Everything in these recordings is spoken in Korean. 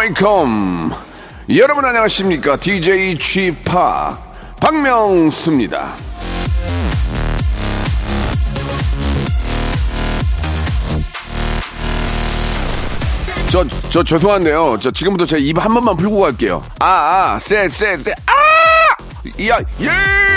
Welcome. 여러분 안녕하십니까? DJ G.Park 박명수입니다. 저, 저 죄송한데요. 저 지금부터 제 입 한 번만 풀고 갈게요. 아아 쎄쎄쎄아! 야, 예!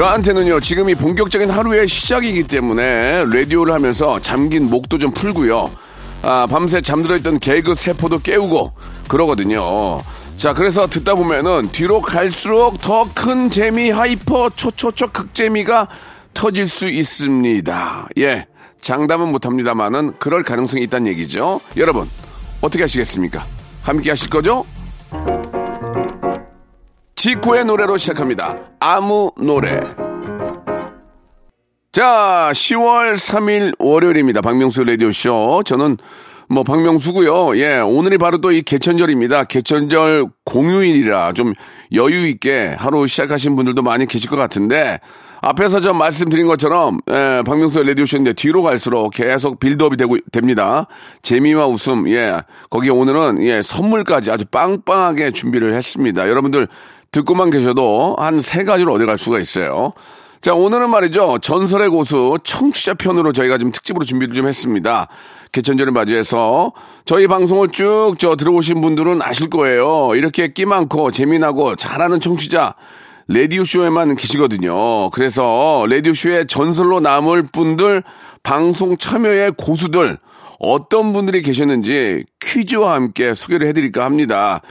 저한테는요, 지금이 본격적인 하루의 시작이기 때문에 라디오를 하면서 잠긴 목도 좀 풀고요. 아, 밤새 잠들어 있던 개그 세포도 깨우고 그러거든요. 자, 그래서 듣다 보면은 뒤로 갈수록 더 큰 재미 hyper 초초초 극재미가 터질 수 있습니다. 예. 장담은 못합니다만은 그럴 가능성이 있다는 얘기죠. 여러분, 어떻게 하시겠습니까? 함께 하실 거죠? 지코의 노래로 시작합니다. 아무 노래. 자, 10월 3일 월요일입니다. 박명수 라디오쇼. 저는 뭐 박명수고요. 예, 오늘이 바로 또 이 개천절입니다. 개천절 공휴일이라 좀 여유 있게 하루 시작하신 분들도 많이 계실 것 같은데 앞에서 좀 말씀드린 것처럼 예, 박명수 라디오쇼인데 뒤로 갈수록 계속 빌드업이 되고 됩니다. 재미와 웃음, 예, 거기 오늘은 예 선물까지 아주 빵빵하게 준비를 했습니다. 여러분들 듣고만 계셔도 한 세 가지로 어디 갈 수가 있어요. 자, 오늘은 말이죠. 전설의 고수 청취자 편으로 저희가 좀 특집으로 준비를 좀 했습니다. 개천절을 맞이해서 저희 방송을 쭉 저 들어오신 분들은 아실 거예요. 이렇게 끼 많고 재미나고 잘하는 청취자 라디오쇼에만 계시거든요. 그래서 라디오쇼의 전설로 남을 분들 방송 참여의 고수들 어떤 분들이 계셨는지 퀴즈와 함께 소개를 해드릴까 합니다.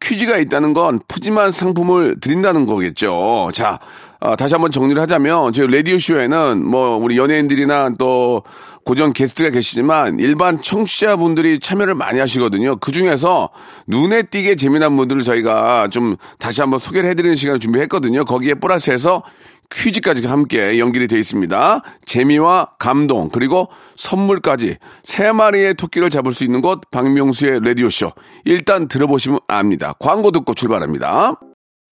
퀴즈가 있다는 건 푸짐한 상품을 드린다는 거겠죠. 자, 아, 다시 한번 정리를 하자면 저희 라디오 쇼에는 뭐 우리 연예인들이나 또 고정 게스트가 계시지만 일반 청취자분들이 참여를 많이 하시거든요. 그 중에서 눈에 띄게 재미난 분들을 저희가 좀 다시 한번 소개를 해드리는 시간을 준비했거든요. 거기에 플러스해서 퀴즈까지 함께 연결이 되어 있습니다. 재미와 감동 그리고 선물까지 세 마리의 토끼를 잡을 수 있는 곳 박명수의 라디오 쇼 일단 들어보시면 압니다. 광고 듣고 출발합니다.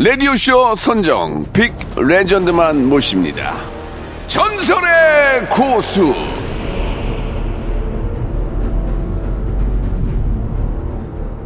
라디오쇼 선정 빅 레전드만 모십니다. 전설의 고수.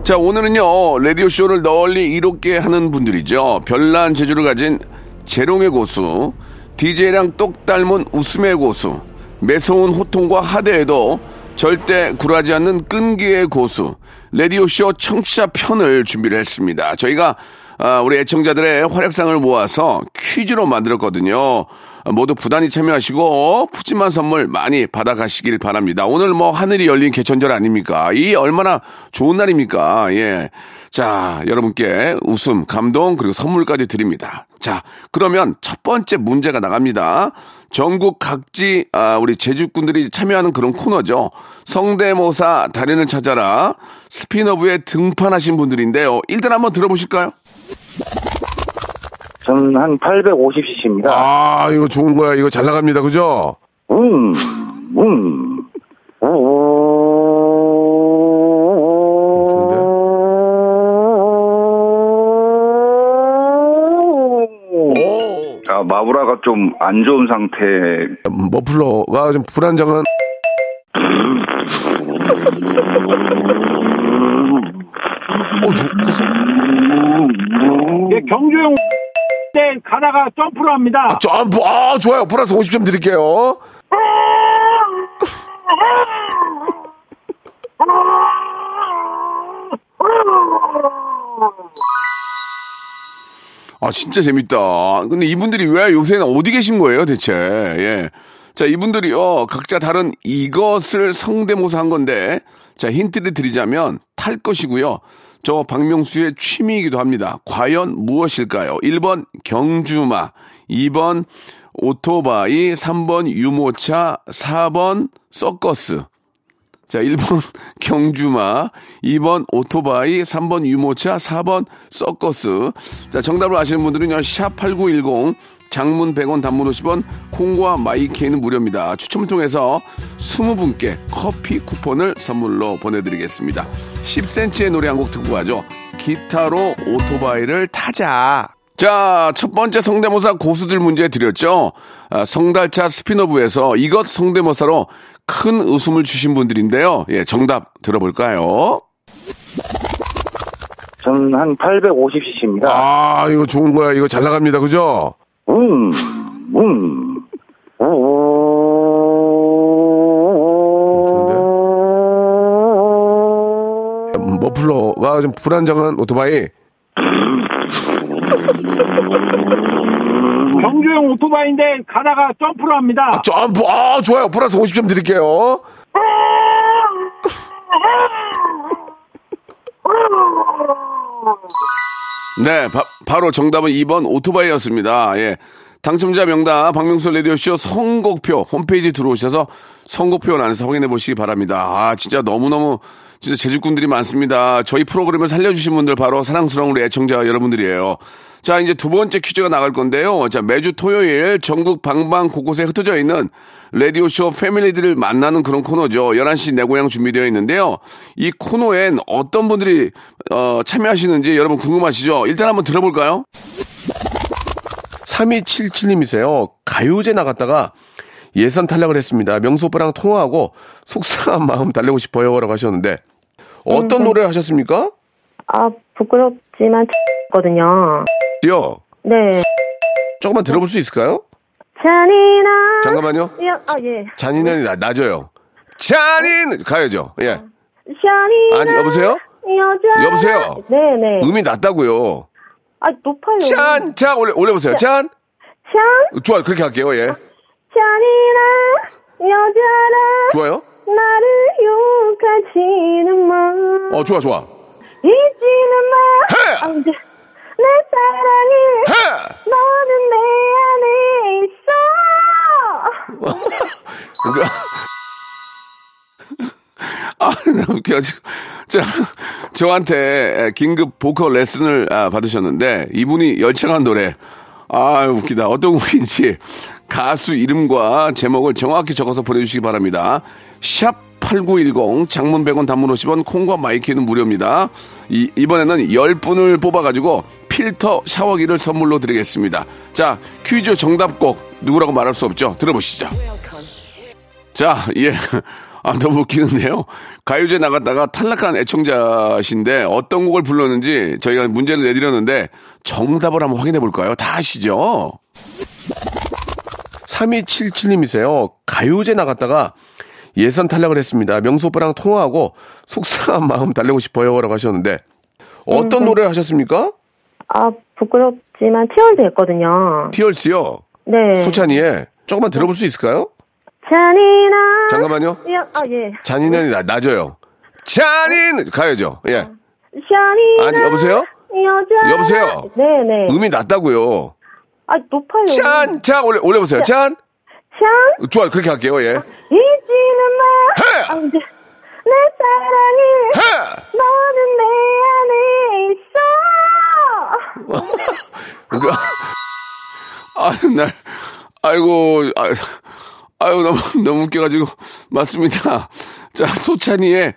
자, 오늘은요, 라디오쇼를 널리 이롭게 하는 분들이죠. 별난 재주를 가진 재롱의 고수, DJ랑 똑 닮은 웃음의 고수, 매서운 호통과 하대에도 절대 굴하지 않는 끈기의 고수, 라디오쇼 청취자 편을 준비를 했습니다. 저희가 아, 우리 애청자들의 활약상을 모아서 퀴즈로 만들었거든요. 아, 모두 부단히 참여하시고 푸짐한 선물 많이 받아가시길 바랍니다. 오늘 뭐 하늘이 열린 개천절 아닙니까? 이 얼마나 좋은 날입니까? 예. 자, 여러분께 웃음, 감동, 그리고 선물까지 드립니다. 자, 그러면 첫 번째 문제가 나갑니다. 전국 각지, 아, 우리 제주꾼들이 참여하는 그런 코너죠. 성대모사 달인을 찾아라. 스피너브에 등판하신 분들인데요. 일단 한번 들어보실까요? 저는 한 850cc입니다. 아, 이거 좋은 거야. 이거 잘 나갑니다. 그죠? 음, 음. 아, 마브라가 좀 안 좋은 상태. 머플러가 좀 불안정한. 어, 저, 그래서, 예, 경주용 때 가다가 점프를 합니다. 점프, 아, 좋아요. 플러스 50점 드릴게요. 아, 진짜 재밌다. 근데 이분들이 왜 요새는 어디 계신 거예요, 대체? 예. 자, 이분들이요, 각자 다른 이것을 성대모사 한 건데, 자, 힌트를 드리자면, 탈 것이고요. 저 박명수의 취미이기도 합니다. 과연 무엇일까요? 1번 경주마, 2번 오토바이, 3번 유모차, 4번 서커스. 자, 1번 경주마, 2번 오토바이, 3번 유모차, 4번 서커스. 자, 정답을 아시는 분들은요, 샵8910, 장문 100원, 단문 50원, 콩과 마이케이는 무료입니다. 추첨을 통해서 20분께 커피 쿠폰을 선물로 보내드리겠습니다. 10cm의 노래 한 곡 듣고 가죠. 기타로 오토바이를 타자. 자, 첫 번째 성대모사 고수들 문제 드렸죠. 아, 성달차 스피너부에서 이것 성대모사로 큰 웃음을 주신 분들인데요. 예, 정답 들어볼까요? 저는 한 850cc입니다. 아, 이거 좋은 거야. 이거 잘 나갑니다. 그죠? 음, 음. 음, 머플러가 좀 불안정한 오토바이. 경주용 오토바이인데 가다가 점프를 합니다. 아, 점프, 아, 좋아요. 플러스 50점 드릴게요. 네, 바, 로 정답은 2번 오토바이였습니다. 예. 당첨자 명단 박명수 라디오쇼 선곡표 홈페이지 들어오셔서 선곡표 안에서 확인해 보시기 바랍니다. 아, 진짜 너무너무 진짜 제주꾼들이 많습니다. 저희 프로그램을 살려주신 분들 바로 사랑스러운 우리 애청자 여러분들이에요. 자, 이제 두 번째 퀴즈가 나갈 건데요. 자, 매주 토요일 전국 방방 곳곳에 흩어져 있는 라디오쇼 패밀리들을 만나는 그런 코너죠. 11시 내 고향 준비되어 있는데요. 이 코너엔 어떤 분들이, 어, 참여하시는지 여러분 궁금하시죠? 일단 한번 들어볼까요? 3277님이세요. 가요제 나갔다가 예선 탈락을 했습니다. 명수 오빠랑 통화하고 속상한 마음 달래고 싶어요. 라고 하셨는데, 어떤 노래 하셨습니까? 아, 부끄럽지만 거든요. 요. 네. 조금만 들어볼 수 있을까요? 잔인한 잠깐만요. 여, 아, 예. 잔인한이 나, 낮아요. 잔인! 가야죠. 예. 잔인한 아니, 여보세요? 여자. 여보세요? 네, 네. 음이 낮다고요. 아, 높아요. 짠! 자, 올려, 올려보세요. 짠! 잔 좋아요. 그렇게 할게요. 예. 잔인한 여자라 좋아요. 나를 욕하지는 마. 어, 좋아, 좋아. 잊지는 마. 해! 아, 이제 내 사랑이 해! 너는 내 안에 있어. 아, 너무 웃겨가지고. 자, 저한테 긴급 보컬 레슨을 아, 받으셨는데, 이분이 열창한 노래. 아, 웃기다. 어떤 곡인지 가수 이름과 제목을 정확히 적어서 보내주시기 바랍니다. 샵 8910, 장문 100원, 단문 50원, 콩과 마이케이는 무료입니다. 이, 이번에는 10분을 뽑아가지고 필터 샤워기를 선물로 드리겠습니다. 자, 퀴즈 정답곡 누구라고 말할 수 없죠? 들어보시죠. 자, 예. 아, 너무 웃기는데요. 가요제 나갔다가 탈락한 애청자신데 어떤 곡을 불렀는지 저희가 문제를 내드렸는데 정답을 한번 확인해 볼까요? 다 아시죠? 3277님이세요. 가요제 나갔다가 예선 탈락을 했습니다. 명수 오빠랑 통화하고 속상한 마음 달래고 싶어요. 라고 하셨는데 어떤 노래 하셨습니까? 아, 부끄럽지만 티원스 했거든요. 티얼스요. 네. 소찬이의 조금만 들어볼 수 있을까요? 잔인한 잠깐만요. 여, 아, 예. 잔인한이 나- 낮아요. 잔인! 가야죠. 예. 잔인한 아니, 여보세요? 여자. 여보세요? 네, 네. 음이 낮다고요. 아, 높아요. 짠! 자, 올려, 올려보세요. 짠! 잔 좋아, 그렇게 할게요, 예. 잊지는 마. 해! 아, 이제 내 사랑이 해! 너는 내 안에 있어. 그러니까, 아, 날, 아이고, 아, 아유, 너무, 너무 웃겨가지고. 맞습니다. 자, 소찬이의,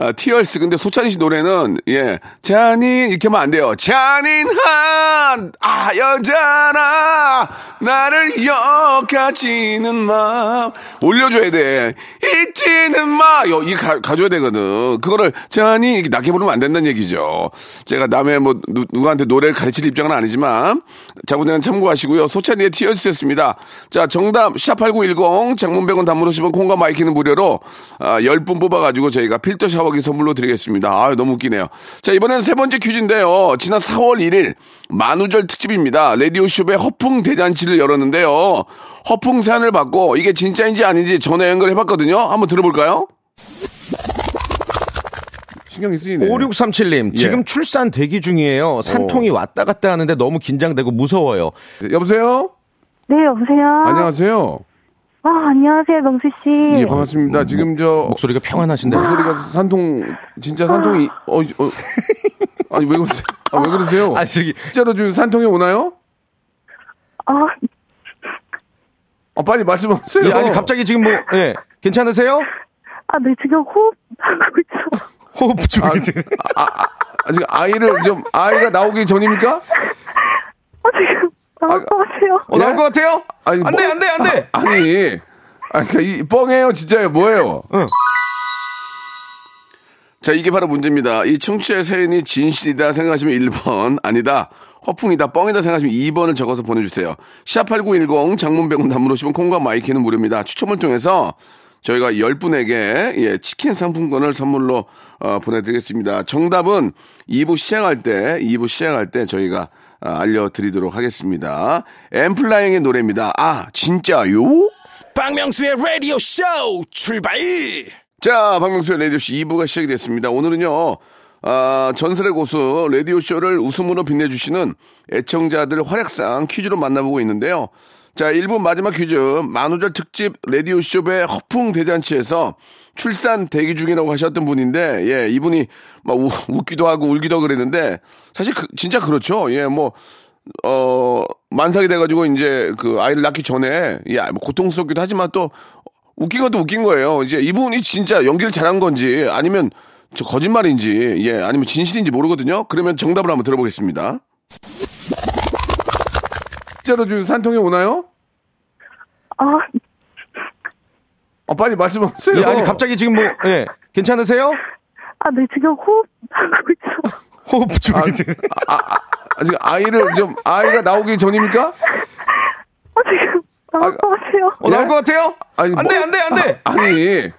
아, 티얼스. 근데 소찬이 씨 노래는, 예, 잔인, 이렇게 하면 안 돼요. 잔인한, 아, 여자라, 나를 욕하지는 마. 올려줘야 돼. 잊지는 마. 요, 이 가, 가줘야 되거든. 그거를 잔인, 이렇게 낮게 부르면 안 된다는 얘기죠. 제가 남의 뭐, 누, 누구한테 노래를 가르칠 입장은 아니지만, 자구대는 참고하시고요. 소찬이의 티얼스였습니다. 자, 정답, 샵8910, 장문 100원 단문 50원, 콩과 마이케이는 무료로, 아, 10분 뽑아가지고 저희가 필터 샤워 샤워기 선물로 드리겠습니다. 아 너무 웃기네요. 자, 이번엔 세 번째 퀴즈인데요. 지난 4월 1일 만우절 특집입니다. 라디오쇼의 허풍 대잔치를 열었는데요. 허풍 사연을 받고 이게 진짜인지 아닌지 전화 연결해봤거든요. 한번 들어볼까요? 신경이 쓰이네. 5637님, 예. 지금 출산 대기 중이에요. 산통이 왔다 갔다 하는데 너무 긴장되고 무서워요. 여보세요? 네, 여보세요? 안녕하세요. 아, 안녕하세요, 명수 씨. 예, 반갑습니다. 지금 저 목소리가 평안하신데. 목소리가 산통 진짜 산통이 어, 어 아니 왜 그러세요? 아, 왜 그러세요? 아니, 저기, 진짜로 지금 산통이 오나요? 아, 아, 빨리 말씀하세요. 예, 아니, 갑자기 지금 뭐, 예, 괜찮으세요? 아, 네, 지금 호흡 하고 있어. 호흡 아, 중인데. 아, 아, 아, 지금 아이를 좀 아이가 나오기 전입니까? 아, 지금 나올 아, 것 같아요. 어, 나올 것 같아요? 아니, 안 돼, 뭐- 안 돼, 안 돼! 아, 아니, 아, 그러니까 이 뻥이에요, 진짜요, 뭐예요? 응. 자, 이게 바로 문제입니다. 이 청취자의 사연이 진실이다 생각하시면 1번, 아니다. 허풍이다, 뻥이다 생각하시면 2번을 적어서 보내주세요. 샵8910 장문 100원 단문 50원 콩과 마이케이는 무료입니다. 추첨을 통해서 저희가 10분에게 예, 치킨 상품권을 선물로 어, 보내드리겠습니다. 정답은 2부 시작할 때, 2부 시작할 때 저희가 아, 알려드리도록 하겠습니다. 엠플라잉의 노래입니다. 아, 진짜요? 박명수의 라디오 쇼 출발 자, 박명수의 라디오 쇼 2부가 시작이 됐습니다. 오늘은요, 아, 전설의 고수 라디오 쇼를 웃음으로 빛내주시는 애청자들 활약상 퀴즈로 만나보고 있는데요. 자, 1부 마지막 퀴즈, 만우절 특집 라디오 쇼의 허풍 대잔치에서 출산 대기 중이라고 하셨던 분인데, 예, 이분이 막 우- 웃기도 하고 울기도 그랬는데, 사실 그- 진짜 그렇죠. 예, 뭐, 어, 만삭이 돼가지고 이제 그 아이를 낳기 전에, 예, 뭐 고통스럽기도 하지만 또 웃긴 것도 웃긴 거예요. 이제 이분이 진짜 연기를 잘한 건지 아니면 저 거짓말인지 예 아니면 진실인지 모르거든요. 그러면 정답을 한번 들어보겠습니다. 진짜로 지금 산통이 오나요? 아, 아 빨리 말씀하세요. 예, 아니, 갑자기 지금 뭐, 예, 괜찮으세요? 아, 네, 지금 호흡하고 있어. 호흡 아, 중인데. 아, 아, 아, 지금 아이를 좀 아이가 나오기 전입니까? 아, 지금 나올 아, 것 같아요. 어, 나올 것 같아요? 아니 안 뭐- 돼, 안 돼, 안 돼! 아, 아니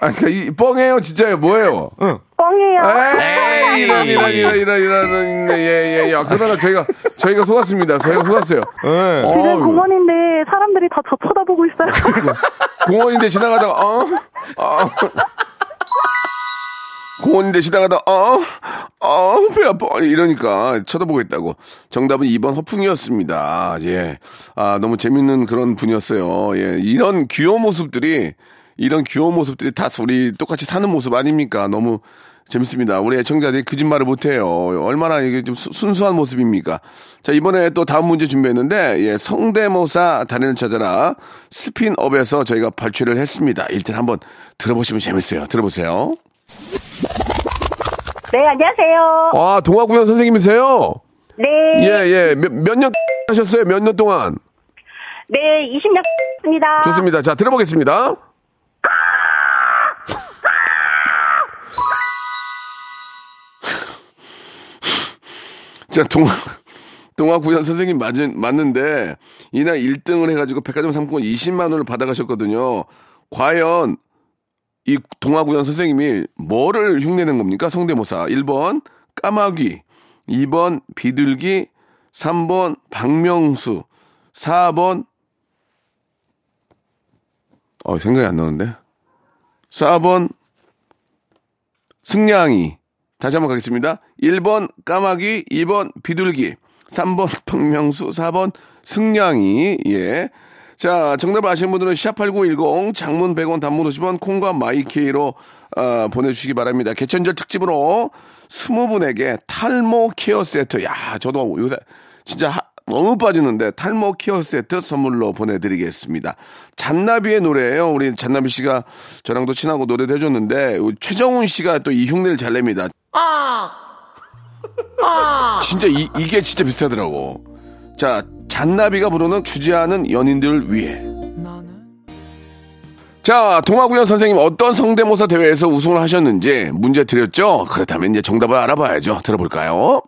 아니 그러니까 이 뻥이에요 진짜요 뭐예요? 응. 뻥이에요. 에이, 이런, 이런, 이런, 이런, 이런, 예, 예, 예. 아, 그러나 저희가, 저희가 속았습니다. 저희가 속았어요. 예. 지금 어휴, 공원인데 사람들이 다 저 쳐다보고 있어요. 공원인데 지나가다가, 어? 어? 공원인데 지나가다가, 어? 어? 배 아파. 이러니까 쳐다보고 있다고. 정답은 2번 허풍이었습니다. 예. 아, 너무 재밌는 그런 분이었어요. 예. 이런 귀여운 모습들이, 이런 귀여운 모습들이 다 우리 똑같이 사는 모습 아닙니까? 너무 재밌습니다. 우리 애청자들이 거짓말을 못해요. 얼마나 이게 좀 수- 순수한 모습입니까? 자, 이번에 또 다음 문제 준비했는데, 예, 성대모사 단연을 찾아라 스핀업에서 저희가 발췌를 했습니다. 일단 한번 들어보시면 재밌어요. 들어보세요. 네, 안녕하세요. 아, 동화구연 선생님이세요? 네. 예, 예. 몇, 몇 년 하셨어요? 몇 년 동안? 네, 20년 입니다. 좋습니다. 자, 들어보겠습니다. 자, 동화, 동화구연 선생님 맞은, 맞는데, 이날 1등을 해가지고 백화점 상품권 20만원을 받아가셨거든요. 과연, 이 동화구연 선생님이 뭐를 흉내낸 겁니까? 성대모사. 1번, 까마귀. 2번, 비둘기. 3번, 박명수. 4번, 어, 생각이 안 나는데. 4번, 승냥이. 다시 한번 가겠습니다. 1번, 까마귀. 2번, 비둘기. 3번, 박명수. 4번, 승냥이. 예. 자, 정답 아시는 분들은 샵8910 장문 100원 단문 50원 콩과 마이케이로 어, 보내주시기 바랍니다. 개천절 특집으로 20분에게 탈모 케어 세트. 야, 저도 요새 진짜 하- 너무 빠지는데 탈모 케어 세트 선물로 보내드리겠습니다. 잔나비의 노래예요. 우리 잔나비 씨가 저랑도 친하고 노래도 해줬는데 최정훈 씨가 또 이 흉내를 잘 냅니다. 진짜 이, 이게 진짜 비슷하더라고. 자, 잔나비가 부르는 주지않은 연인들을 위해. 자, 동화구연 선생님 어떤 성대모사 대회에서 우승을 하셨는지 문제 드렸죠? 그렇다면 이제 정답을 알아봐야죠. 들어볼까요?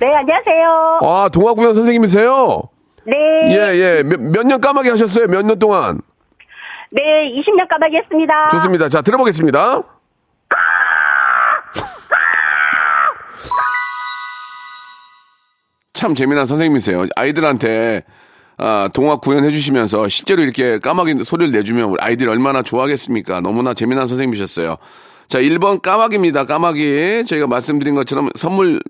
네, 안녕하세요. 아, 동화구연 선생님이세요? 네. 예, 예. 몇년 까마귀 하셨어요? 몇 년 동안? 네, 20년 까마귀였습니다. 좋습니다. 자, 들어보겠습니다. 참 재미난 선생님이세요. 아이들한테 아, 동화 구현해 주시면서 실제로 이렇게 까마귀 소리를 내주면 우리 아이들이 얼마나 좋아하겠습니까? 너무나 재미난 선생님이셨어요. 자, 1번 까마귀입니다. 까마귀. 저희가 말씀드린 것처럼 선물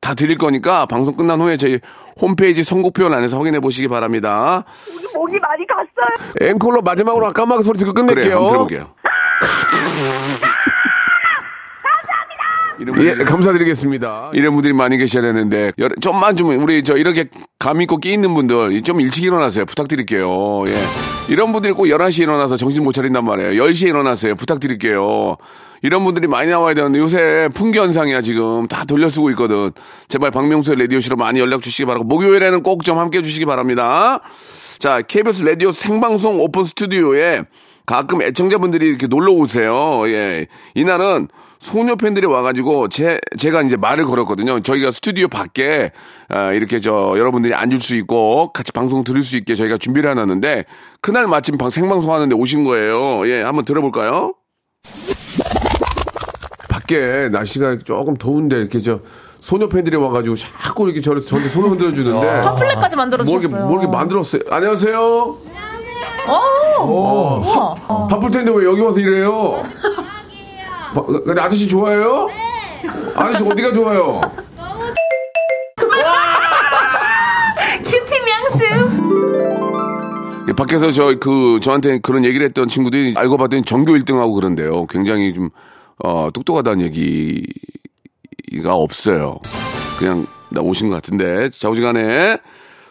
다 드릴 거니까 방송 끝난 후에 저희 홈페이지 선곡표 안에서 확인해 보시기 바랍니다. 목이 많이 갔어요. 앵콜로 마지막으로 까마귀 소리 듣고 그래, 끝낼게요. 한번 들어볼게요. 이런 예, 분들이, 감사드리겠습니다. 이런 분들이 많이 계셔야 되는데 여- 좀만 좀 우리 저 이렇게 감 있고 끼 있는 분들 좀 일찍 일어나세요. 부탁드릴게요. 예. 이런 분들이 꼭 11시에 일어나서 정신 못 차린단 말이에요. 10시에 일어나세요. 부탁드릴게요. 이런 분들이 많이 나와야 되는데 요새 풍기 현상이야 지금 다 돌려 쓰고 있거든. 제발 박명수의 라디오쇼로 많이 연락 주시기 바라고 목요일에는 꼭 좀 함께 해 주시기 바랍니다. 자 KBS 라디오 생방송 오픈 스튜디오에 가끔 애청자분들이 이렇게 놀러 오세요. 예. 이날은 소녀 팬들이 와가지고 제 제가 이제 말을 걸었거든요. 저희가 스튜디오 밖에 아, 이렇게 저 여러분들이 앉을 수 있고 같이 방송 들을 수 있게 저희가 준비를 해놨는데 그날 마침 방, 생방송 하는데 오신 거예요. 예, 한번 들어볼까요? 밖에 날씨가 조금 더운데 이렇게 저 소녀 팬들이 와가지고 자꾸 이렇게 저를 저한테 손을 흔들어 주는데 팜플렛까지 만들어 뭐 이렇게 주셨어요. 뭐 이렇게 만들었어요. 안녕하세요. 오! 우와. 바쁠 텐데 왜 여기 와서 이래요? 바- 근데 아저씨 좋아해요? 아저씨 어디가 좋아요? 큐티 명수. 예, 밖에서 저 그 저한테 그런 얘기를 했던 친구들이 알고 봤더니 전교 1등하고 그런데요. 굉장히 좀 어, 똑똑하다는 얘기가 없어요. 그냥 나 오신 것 같은데 자우지간에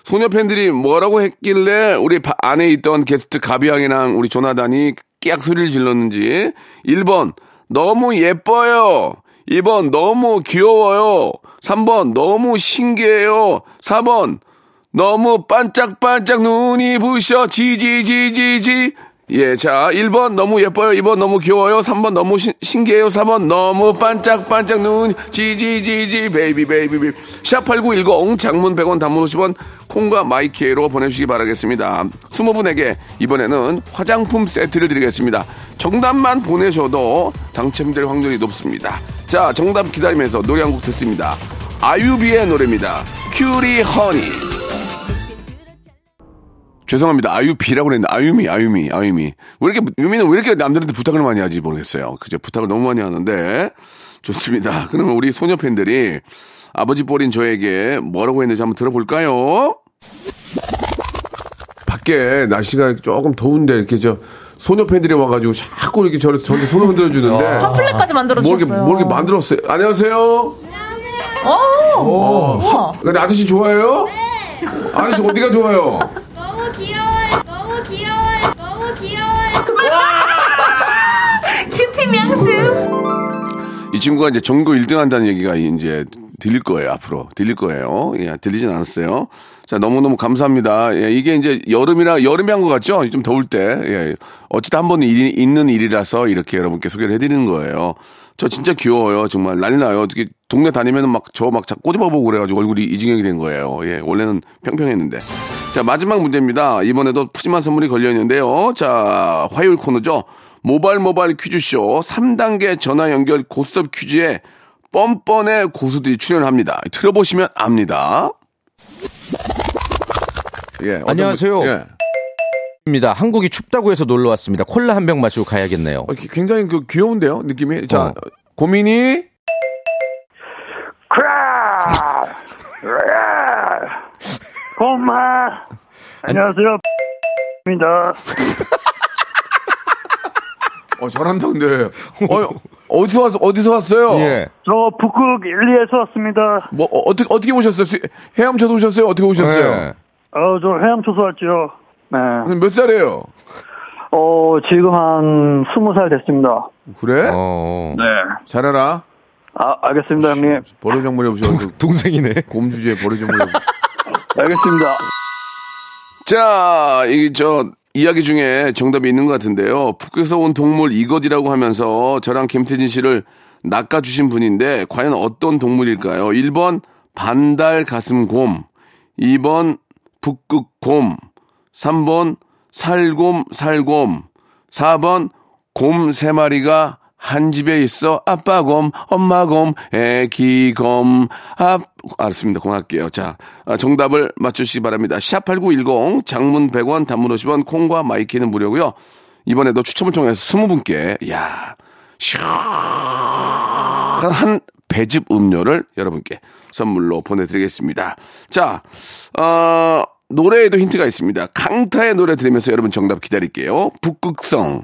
소녀 팬들이 뭐라고 했길래 우리 바- 안에 있던 게스트 가비양이랑 우리 조나단이 깨악 소리를 질렀는지 1번 너무 예뻐요. 2번 너무 귀여워요. 3번 너무 신기해요. 4번 너무 반짝반짝 눈이 부셔 지지지지지 예, 자, 1번 너무 예뻐요. 2번 너무 귀여워요. 3번 너무 신, 신기해요. 4번 너무 반짝반짝 눈 Gee Gee Gee Gee baby baby baby 샵8910 장문 100원 단문 50원 콩과 마이케이로 보내주시기 바라겠습니다. 20분에게 이번에는 화장품 세트를 드리겠습니다. 정답만 보내셔도 당첨될 확률이 높습니다. 자, 정답 기다리면서 노래 한 곡 듣습니다. 아유비의 노래입니다. 큐리 허니. 죄송합니다. 아유비라고 그랬는데 아유미, 아유미, 아유미. 왜 이렇게 유미는 왜 이렇게 남들한테 부탁을 많이 하지 모르겠어요. 그죠? 부탁을 너무 많이 하는데 좋습니다. 그러면 우리 소녀 팬들이 아버지 뻘인 저에게 뭐라고 했는지 한번 들어볼까요? 밖에 날씨가 조금 더운데 이렇게 저 소녀 팬들이 와가지고 자꾸 이렇게 저를 저한테 손을 흔들어 주는데 팜플렛까지 만들어 뭐 주셨어요. 뭐 이렇게 만들었어요. 안녕하세요. 오! 우와. 근데 아저씨 좋아해요? 아저씨 어디가 좋아요? 친구가 이제 전교 1등 한다는 얘기가 이제 들릴 거예요, 앞으로. 들릴 거예요. 예, 들리진 않았어요. 자, 너무너무 감사합니다. 예, 이게 이제 여름이라, 여름이 한것 같죠? 좀 더울 때. 예. 어쨌든 한 번은 일이 있는 일이라서 이렇게 여러분께 소개를 해드리는 거예요. 저 진짜 귀여워요. 정말 난리 나요. 어떻게 동네 다니면은 막저 막 꼬집어보고 그래가지고 얼굴이 이징역이 된 거예요. 예, 원래는 평평했는데. 자, 마지막 문제입니다. 이번에도 푸짐한 선물이 걸려있는데요. 자, 화요일 코너죠. 모바일 모바일 퀴즈쇼 3단계 전화 연결 고스톱 퀴즈에 뻔뻔의 고수들이 출연합니다. 들어보시면 압니다. 예, 안녕하세요. 분- 예. 입니다. 한국이 춥다고 해서 놀러 왔습니다. 콜라 한 병 마시고 가야겠네요. 어, 기- 굉장히 그 귀여운데요, 느낌이. 자, 어. 고민이 크라! 엄마! 안녕하세요. 입니다. 어, 잘한다는데. 어, 어디서 왔, 어디서 왔어요? 예. 저 북극 일리에서 왔습니다. 뭐, 어, 어떻게, 어떻게 오셨어요? 수- 헤엄쳐서 오셨어요? 어떻게 오셨어요? 예. 어, 저 헤엄쳐서 왔죠. 네. 몇 살이에요? 어, 지금 한 스무 살 됐습니다. 그래? 어. 네. 잘해라. 아, 알겠습니다, 형님. 버려장물이 오셔서 동생이네. 곰주제에 버려장물이 알겠습니다. 자, 이, 저, 이야기 중에 정답이 있는 것 같은데요. 북에서 온 동물 이것이라고 하면서 저랑 김태진 씨를 낚아주신 분인데, 과연 어떤 동물일까요? 1번, 반달 가슴곰. 2번, 북극곰. 3번, 살곰, 살곰. 4번 곰 세 마리가 한 집에 있어 아빠 곰, 엄마 곰, 애기 곰. 아, 알았습니다. 공할게요. 자, 아, 정답을 맞추시기 바랍니다. 샵8910 장문 100원 단문 50원 콩과 myK는 무료고요. 이번에도 추첨을 통해서 20분께 야, 시원한 배즙 음료를 여러분께 선물로 보내드리겠습니다. 자, 어, 노래에도 힌트가 있습니다. 강타의 노래 들으면서 여러분 정답 기다릴게요. 북극성.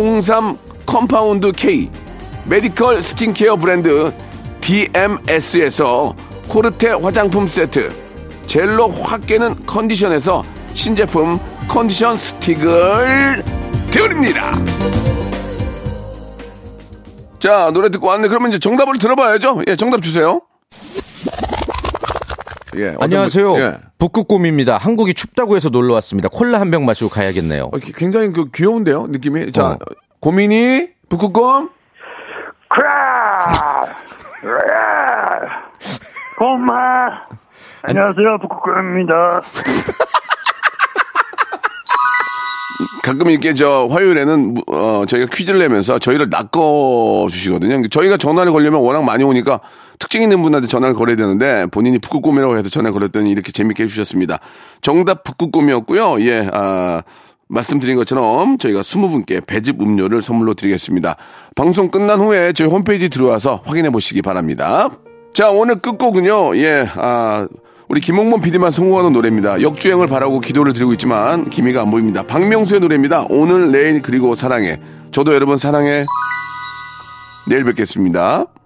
홍삼 컴파운드 K, 메디컬 스킨케어 브랜드 DMS에서 코르테 화장품 세트, 젤로 확 깨는 컨디션에서 신제품 컨디션 스틱을 드립니다. 자, 노래 듣고 왔네. 그러면 이제 정답을 들어봐야죠. 예, 정답 주세요. 예, 안녕하세요. 분- 예. 북극곰입니다. 한국이 춥다고 해서 놀러 왔습니다. 콜라 한 병 마시고 가야겠네요. 어, 기- 굉장히 그 귀여운데요, 느낌이. 자, 어. 고민이 북극곰 크라! 엄마! 안녕하세요, 북극곰입니다. 가끔 이렇게 저 화요일에는 무- 어, 저희가 퀴즈를 내면서 저희를 낚아 주시거든요. 저희가 전화를 걸려면 워낙 많이 오니까 특징 있는 분한테 전화를 걸어야 되는데 본인이 북극곰이라고 해서 전화 걸었더니 이렇게 재밌게 해주셨습니다. 정답 북극곰이었고요. 예, 아, 말씀드린 것처럼 저희가 20분께 배즙 음료를 선물로 드리겠습니다. 방송 끝난 후에 저희 홈페이지 들어와서 확인해 보시기 바랍니다. 자, 오늘 끝곡은요, 예, 아, 우리 김홍범 PD만 성공하는 노래입니다. 역주행을 바라고 기도를 드리고 있지만 기미가 안 보입니다. 박명수의 노래입니다. 오늘, 내일, 그리고 사랑해. 저도 여러분 사랑해. 내일 뵙겠습니다.